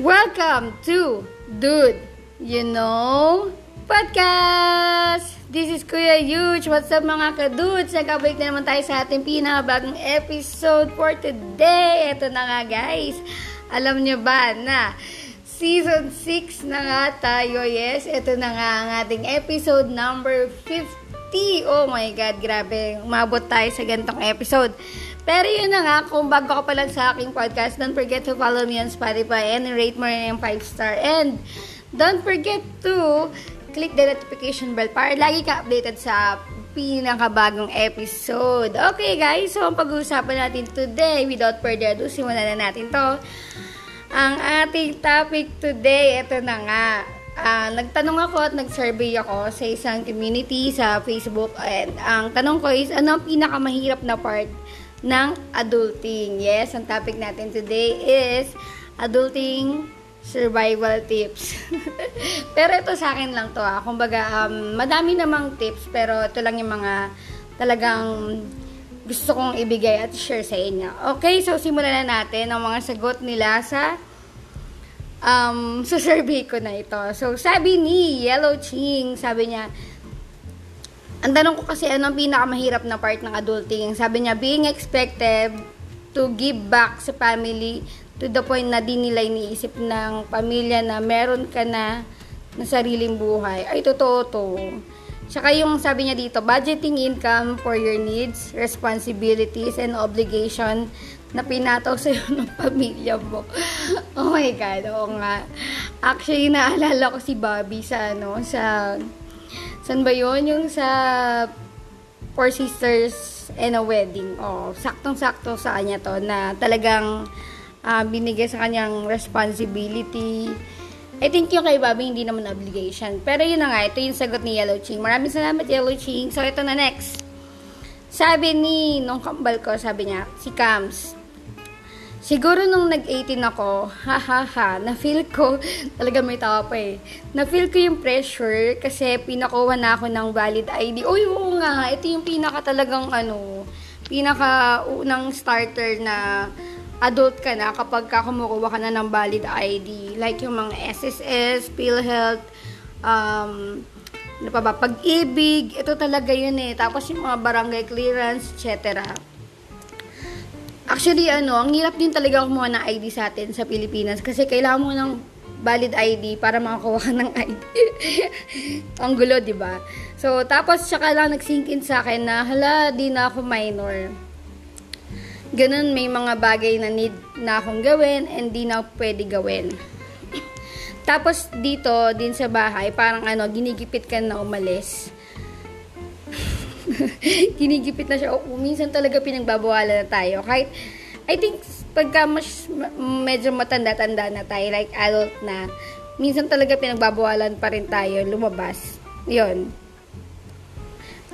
Welcome to Dude, You Know Podcast! This is Kuya Huge. What's up mga kadudes? Nagkabalik na naman tayo sa ating pinakabagong episode for today. Ito na nga guys. Alam nyo ba na season 6 na nga tayo. Yes, ito na nga ang ating episode number 50. Oh my God, grabe. Umabot tayo sa gantong episode. Pero yun na nga, kung bago ka pa lang sa aking podcast, don't forget to follow me on Spotify and rate mo rin yung 5 star. And don't forget to click the notification bell para lagi ka updated sa pinakabagong episode. Okay guys, so ang pag-uusapan natin today, without further ado, simulan na natin to. Ang ating topic today, ito na nga. Uh, nagtanong ako at nag-survey ako sa isang community sa Facebook and ang tanong ko is, ano ang pinakamahirap na part ng adulting. Yes, ang topic natin today is adulting survival tips. pero ito sa akin lang to ah. Kumbaga, um, madami namang tips, pero ito lang yung mga talagang gusto kong ibigay at share sa inyo. Okay, so simulan na natin ang mga sagot nila sa um, sa survey ko na ito. So, sabi ni Yellow Ching, sabi niya, ang tanong ko kasi ano ang pinakamahirap na part ng adulting. Sabi niya, being expected to give back sa family to the point na di nila iniisip ng pamilya na meron ka na na sariling buhay. Ay, totoo to. Tsaka yung sabi niya dito, budgeting income for your needs, responsibilities, and obligation na pinataw sa iyo ng pamilya mo. oh my God, oo nga. Actually, naalala ko si Bobby sa, ano, sa San ba yun? Yung sa Four Sisters and a Wedding. Oh, saktong-sakto sa kanya to na talagang uh, binigay sa kanyang responsibility. I think yung kay Bobby hindi naman obligation. Pero yun na nga, ito yung sagot ni Yellow Ching. Maraming salamat Yellow Ching. So ito na next. Sabi ni, nung kambal ko, sabi niya, si Cams, Siguro nung nag-18 ako, ha ha ha, na-feel ko, talaga may tawa pa eh, na-feel ko yung pressure kasi pinakuha na ako ng valid ID. Uy, oo nga, ito yung pinaka talagang ano, pinaka unang starter na adult ka na kapag ka kumukuha ka na ng valid ID. Like yung mga SSS, PhilHealth, um, ano pa ba, pag-ibig, ito talaga yun eh. Tapos yung mga barangay clearance, etc. Actually, ano, ang hirap din talaga kumuha ng ID sa atin sa Pilipinas kasi kailangan mo ng valid ID para makakuha ka ng ID. ang gulo, di ba? So, tapos tsaka lang nag-sink in sa akin na, hala, di na ako minor. Ganun, may mga bagay na need na akong gawin and di na pwede gawin. tapos dito, din sa bahay, parang ano, ginigipit ka na umalis. Ginigipit na siya. O, minsan talaga pinagbabawalan na tayo. Kahit, I think, pagka mas, medyo matanda-tanda na tayo, like adult na, minsan talaga pinagbabawalan pa rin tayo lumabas. Yon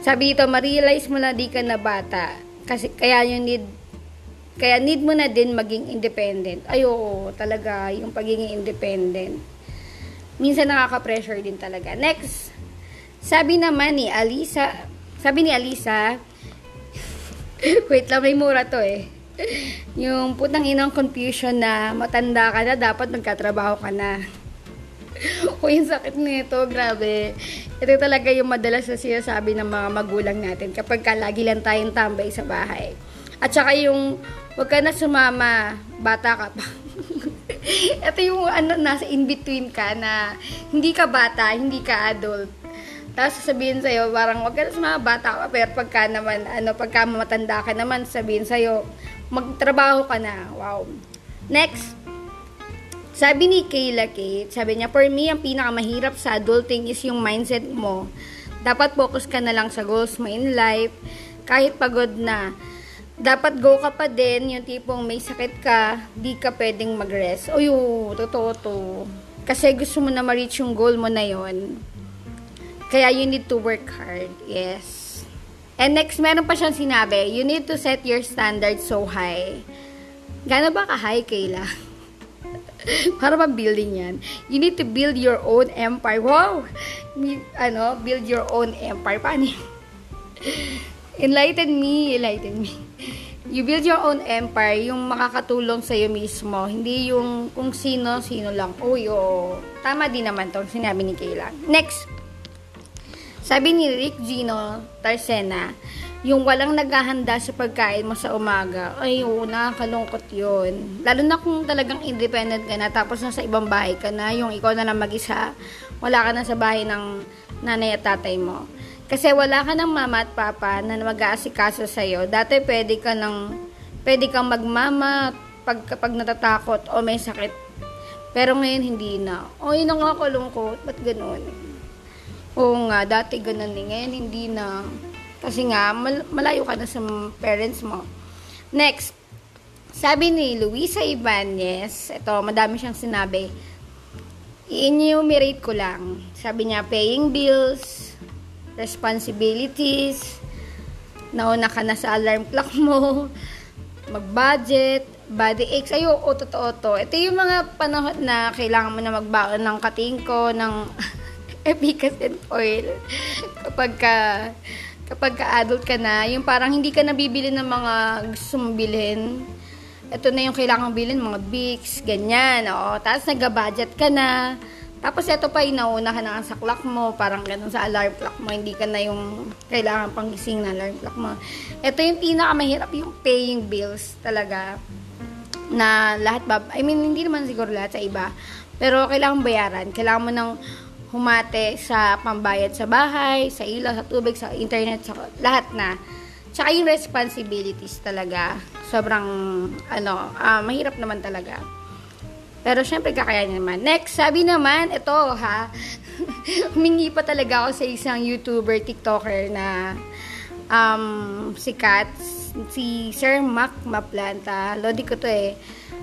Sabi ito, ma-realize mo na di ka na bata. Kasi, kaya yung need, kaya need mo na din maging independent. Ay, oo, talaga, yung pagiging independent. Minsan nakaka-pressure din talaga. Next, sabi naman ni Alisa, sabi ni Alisa, wait lang, may mura to eh. Yung putang inang confusion na matanda ka na, dapat magkatrabaho ka na. o yung sakit nito, grabe. Ito talaga yung madalas na sinasabi ng mga magulang natin kapag ka lagi lang tayong tambay sa bahay. At saka yung, wag ka na sumama, bata ka pa. Ito yung ano, nasa in-between ka na hindi ka bata, hindi ka adult tapos sasabihin sa'yo, parang wag ka na mga bata ka, pero pagka naman, ano, pagka matanda ka naman, sabihin sa'yo, magtrabaho ka na. Wow. Next, sabi ni Kayla Kate, sabi niya, for me, ang pinakamahirap sa adulting is yung mindset mo. Dapat focus ka na lang sa goals mo in life, kahit pagod na. Dapat go ka pa din, yung tipong may sakit ka, di ka pwedeng mag-rest. Yun, totoo to. Kasi gusto mo na ma-reach yung goal mo na yon kaya you need to work hard. Yes. And next, meron pa siyang sinabi, you need to set your standards so high. Gano'n ba ka-high, Kayla? Para ba building yan? You need to build your own empire. Wow! Ano? Build your own empire. Paano Enlighten me, enlighten me. you build your own empire, yung makakatulong sa iyo mismo, hindi yung kung sino, sino lang. Uy, oo. Tama din naman to, sinabi ni Kayla. Next. Sabi ni Rick Gino Tarsena, yung walang naghahanda sa pagkain mo sa umaga, ay oo, nakakalungkot yun. Lalo na kung talagang independent ka na, tapos nasa ibang bahay ka na, yung ikaw na lang mag-isa, wala ka na sa bahay ng nanay at tatay mo. Kasi wala ka ng mama at papa na mag-aasikaso sa'yo. Dati pwede ka nang, pwede kang magmama pag, kapag natatakot o may sakit. Pero ngayon hindi na. O, yun ang nakakalungkot. Ba't ganun? Oo nga, dati ganun eh. Ngayon hindi na. Kasi nga, mal- malayo ka na sa parents mo. Next, sabi ni Luisa Ibanez, ito, madami siyang sinabi, i-enumerate ko lang. Sabi niya, paying bills, responsibilities, nauna ka na sa alarm clock mo, mag-budget, body aches. Ay, oo, totoo to. Ito yung mga panahon na kailangan mo na magbaon ng katingko, ng epicas and oil. Kapag ka, kapag ka-adult ka na, yung parang hindi ka nabibili ng mga gusto mong bilhin. Ito na yung kailangan bilhin, mga Bix, ganyan. Oo. Tapos nag-budget ka na. Tapos ito pa, inauna ka na sa clock mo, parang ganun sa alarm clock mo, hindi ka na yung kailangan pang gising na alarm clock mo. Ito yung pinakamahirap, yung paying bills talaga. Na lahat ba, I mean, hindi naman siguro lahat sa iba. Pero kailangan bayaran. Kailangan mo ng humate sa pambayad sa bahay, sa ilaw, sa tubig, sa internet, sa lahat na. Tsaka yung responsibilities talaga. Sobrang, ano, uh, mahirap naman talaga. Pero syempre kakayanin naman. Next, sabi naman, ito ha, humingi pa talaga ako sa isang YouTuber, TikToker na um, sikat, si Sir Mac Maplanta. Lodi ko to eh.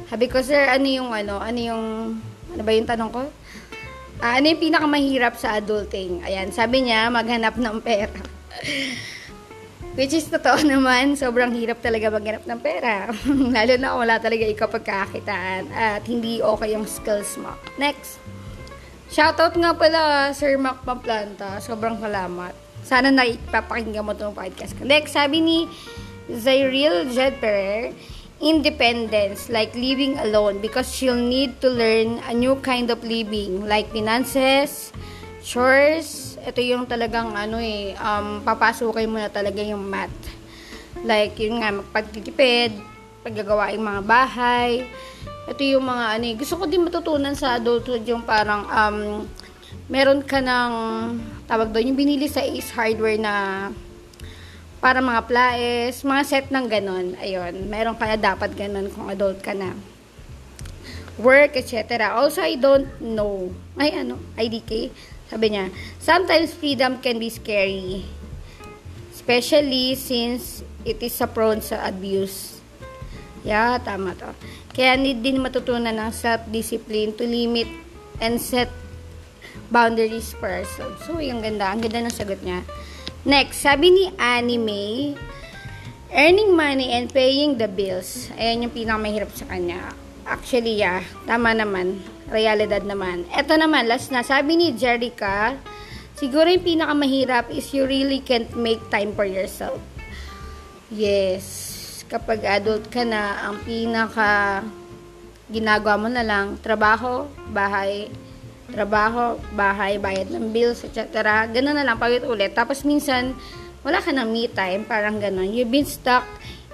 Sabi ko, Sir, ano yung ano, ano yung, ano ba yung tanong ko? Uh, ano yung pinakamahirap sa adulting? Ayan, sabi niya, maghanap ng pera. Which is totoo naman, sobrang hirap talaga maghanap ng pera. Lalo na kung wala talaga ikaw pagkakakitaan at hindi okay yung skills mo. Next. Shoutout nga pala, Sir Mac Pamplanta. Sobrang salamat. Sana na ipapakinggan mo itong podcast ko. Next, sabi ni Zyril Jedperer, independence, like living alone, because she'll need to learn a new kind of living, like finances, chores. Ito yung talagang ano eh, um, papasukin mo na talaga yung math. Like, yun nga, magpagtitipid, paggagawa yung mga bahay. Ito yung mga ano eh. Gusto ko din matutunan sa adulthood yung parang, um, meron ka ng, tawag doon, yung binili sa Ace Hardware na para mga plaes, mga set ng ganon. Ayun, meron kaya dapat ganon kung adult ka na. Work, etc. Also, I don't know. Ay, ano, IDK. Sabi niya, sometimes freedom can be scary. Especially since it is a prone sa abuse. Yeah, tama to. Kaya need din matutunan ng self-discipline to limit and set boundaries for ourselves. So, yung ganda. Ang ganda ng sagot niya. Next, sabi ni Anime, earning money and paying the bills. Ayan yung pinakamahirap sa kanya. Actually, yeah, tama naman. Realidad naman. Ito naman, last na. Sabi ni Jerica, siguro yung pinakamahirap is you really can't make time for yourself. Yes. Kapag adult ka na, ang pinaka ginagawa mo na lang, trabaho, bahay, trabaho, bahay, bayad ng bills, etc. Ganun na lang, pagit ulit. Tapos minsan, wala ka ng me time, parang ganun. You've been stuck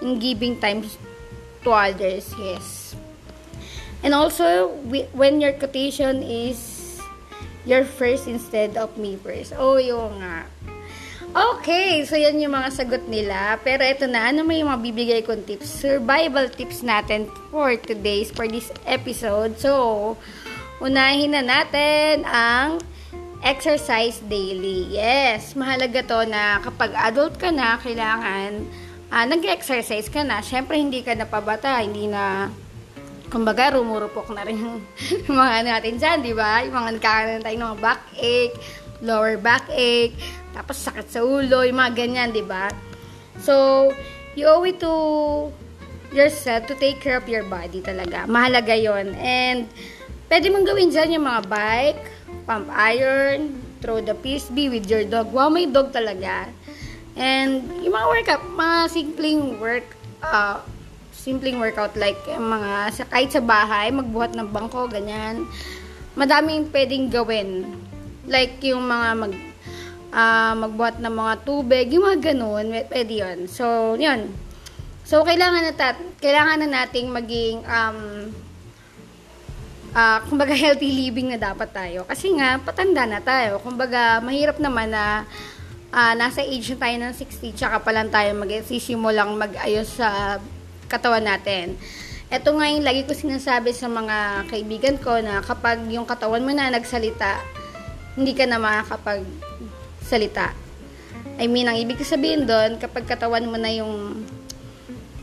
in giving time to others, yes. And also, when your quotation is your first instead of me first. Oh, yung nga. Okay, so yan yung mga sagot nila. Pero ito na, ano may mga bibigay kong tips? Survival tips natin for today's, for this episode. So, unahin na natin ang exercise daily. Yes, mahalaga to na kapag adult ka na, kailangan uh, nag-exercise ka na. Siyempre, hindi ka na pabata, hindi na kumbaga, rumurupok na rin yung, mga ano natin dyan, di ba? Yung mga nagkakaroon tayo ng backache, lower backache, tapos sakit sa ulo, yung mga ganyan, di ba? So, you owe it to yourself to take care of your body talaga. Mahalaga yon And, Pwede mong gawin dyan yung mga bike, pump iron, throw the frisbee with your dog. Wow, may dog talaga. And yung mga workout, mga simpleng work, uh, simpleng workout like mga sa, kahit sa bahay, magbuhat ng bangko, ganyan. Madaming pwedeng gawin. Like yung mga mag uh, magbuhat ng mga tubig, yung mga ganun, pwede yun. So, yun. So, kailangan na, tat kailangan na nating maging um, uh, kumbaga healthy living na dapat tayo. Kasi nga, patanda na tayo. Kumbaga, mahirap naman na uh, nasa age na tayo ng 60, tsaka pa lang tayo mag-sisimulang mag-ayos sa katawan natin. Ito nga yung lagi ko sinasabi sa mga kaibigan ko na kapag yung katawan mo na nagsalita, hindi ka na makakapagsalita. I mean, ang ibig sabihin doon, kapag katawan mo na yung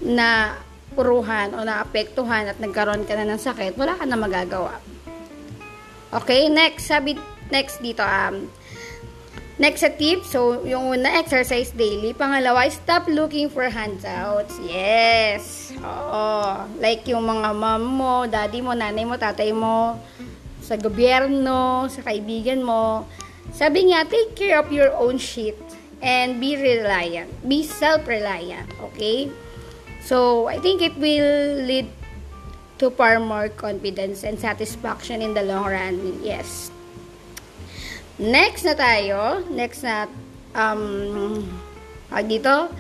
na puruhan o naapektuhan at nagkaroon ka na ng sakit, wala ka na magagawa. Okay, next, sabi, next dito, um, next sa tip, so, yung una, exercise daily. Pangalawa, stop looking for handouts. Yes. Oo. Like yung mga mom mo, daddy mo, nanay mo, tatay mo, sa gobyerno, sa kaibigan mo. Sabi nga, take care of your own shit and be reliant. Be self-reliant. Okay? So, I think it will lead to far more confidence and satisfaction in the long run. Yes. Next na tayo. Next na, um, dito,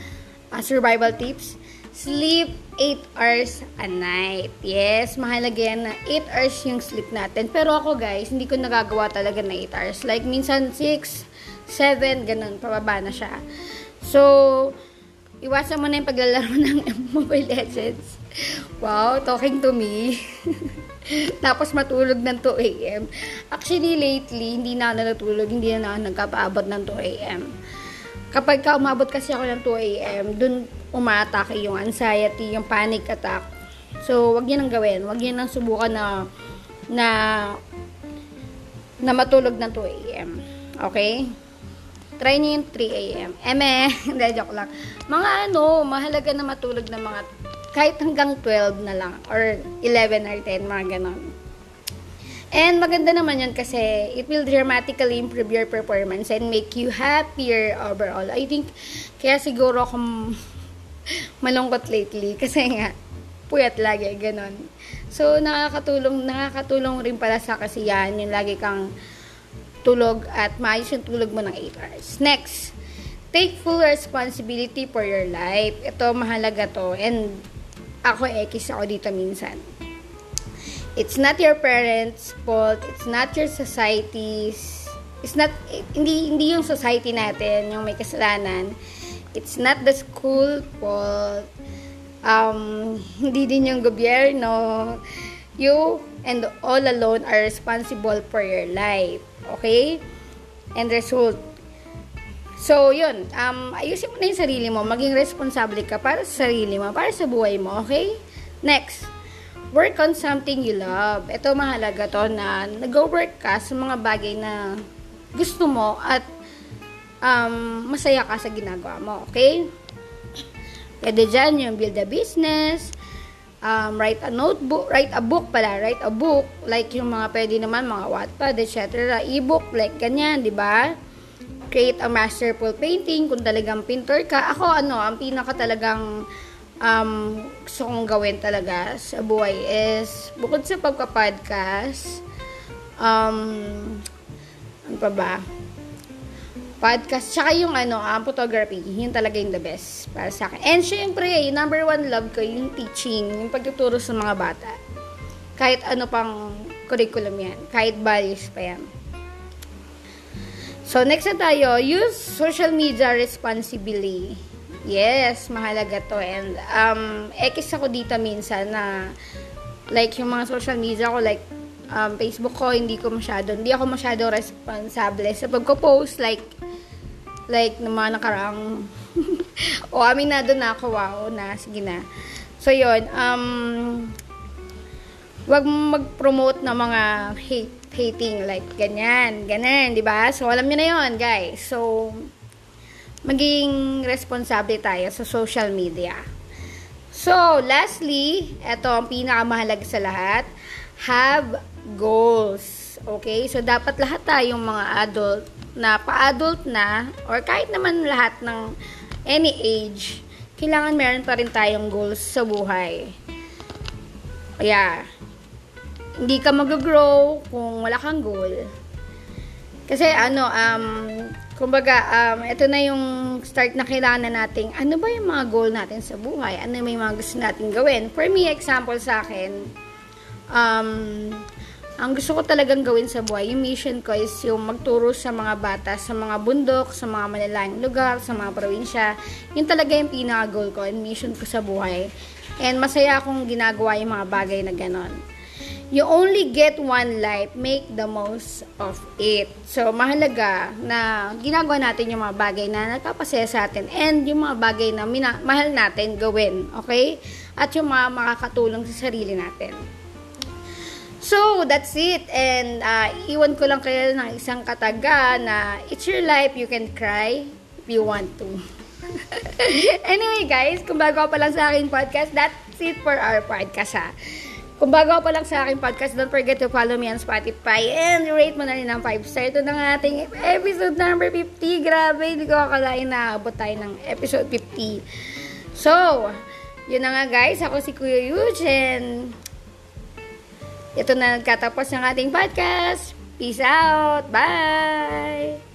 uh, survival tips. Sleep 8 hours a night. Yes, mahalaga yan na 8 hours yung sleep natin. Pero ako guys, hindi ko nagagawa talaga na 8 hours. Like minsan 6, 7, ganun, pababa na siya. So, iwasan mo na yung paglalaro ng Mobile Legends. Wow, talking to me. Tapos matulog ng 2 a.m. Actually, lately, hindi na ako natutulog, hindi na ako nagkapaabot ng 2 a.m. Kapag ka umabot kasi ako ng 2 a.m., dun umaatake yung anxiety, yung panic attack. So, wag niyo nang gawin. Wag niyo nang subukan na na na matulog ng 2 a.m. Okay? Try niyo yung 3 a.m. Eme, hindi, joke lang. Mga ano, mahalaga na matulog ng mga kahit hanggang 12 na lang or 11 or 10, mga ganon. And maganda naman yun kasi it will dramatically improve your performance and make you happier overall. I think, kaya siguro akong malungkot lately kasi nga, puyat lagi, ganon. So, nakakatulong, nakakatulong rin pala sa kasiyahan yung lagi kang tulog at maayos yung tulog mo ng 8 hours. Next, take full responsibility for your life. Ito, mahalaga to. And ako, ekis ako dito minsan. It's not your parents' fault. It's not your society's. It's not, hindi, hindi yung society natin yung may kasalanan. It's not the school fault. Um, hindi din yung gobyerno. You and all alone are responsible for your life. Okay? And result. So, yun. Um, ayusin mo na yung sarili mo. Maging responsable ka para sa sarili mo, para sa buhay mo. Okay? Next. Work on something you love. Ito mahalaga to na nag-work ka sa mga bagay na gusto mo at um, masaya ka sa ginagawa mo. Okay? Pwede dyan yung build a business, um, write a notebook, write a book pala, write a book, like yung mga pwede naman, mga Wattpad, etc. E-book, like ganyan, di ba? Create a masterful painting, kung talagang pintor ka. Ako, ano, ang pinaka talagang um, gusto kong gawin talaga sa buhay is, bukod sa pagpa-podcast, um, ano pa ba? Podcast. Tsaka yung ano, um, photography. Yun talaga yung the best para sa akin. And syempre, yung number one love ko, yung teaching, yung pagtuturo sa mga bata. Kahit ano pang curriculum yan. Kahit values pa yan. So, next na tayo, use social media responsibly. Yes, mahalaga to. And, um, ekis ako dito minsan na, like, yung mga social media ko, like, um, Facebook ko, hindi ko masyado, hindi ako masyado responsable sa pagko-post, like, like, ng mga nakaraang, o, aminado na ako, wow, na, sige na. So, yun, um, wag mag-promote ng mga hate, hating, like, ganyan, ganyan, di ba? So, alam niyo na yon guys. So, maging responsable tayo sa social media. So, lastly, ito ang pinakamahalaga sa lahat, have goals. Okay? So, dapat lahat tayong mga adult na pa-adult na or kahit naman lahat ng any age, kailangan meron pa rin tayong goals sa buhay. Kaya, hindi ka mag-grow kung wala kang goal. Kasi ano, um, kumbaga, um, ito na yung start na kailangan natin. Ano ba yung mga goal natin sa buhay? Ano may mga gusto natin gawin? For me, example sa akin, um, ang gusto ko talagang gawin sa buhay, yung mission ko is yung magturo sa mga bata, sa mga bundok, sa mga malalayang lugar, sa mga probinsya. Yun talaga yung pinaka-goal ko and mission ko sa buhay. And masaya akong ginagawa yung mga bagay na ganon. You only get one life, make the most of it. So, mahalaga na ginagawa natin yung mga bagay na nagpapasaya sa atin and yung mga bagay na mina- mahal natin gawin, okay? At yung mga makakatulong sa sarili natin. So, that's it. And uh, iwan ko lang kayo ng isang kataga na it's your life, you can cry if you want to. anyway guys, kung bago pa lang sa akin podcast, that's it for our podcast ha. Kung bago pa lang sa aking podcast, don't forget to follow me on Spotify and rate mo na rin ng 5 star. Ito na ating episode number 50. Grabe, hindi ko akalain na abot tayo ng episode 50. So, yun na nga guys. Ako si Kuya and ito na nagkatapos ng ating podcast. Peace out. Bye!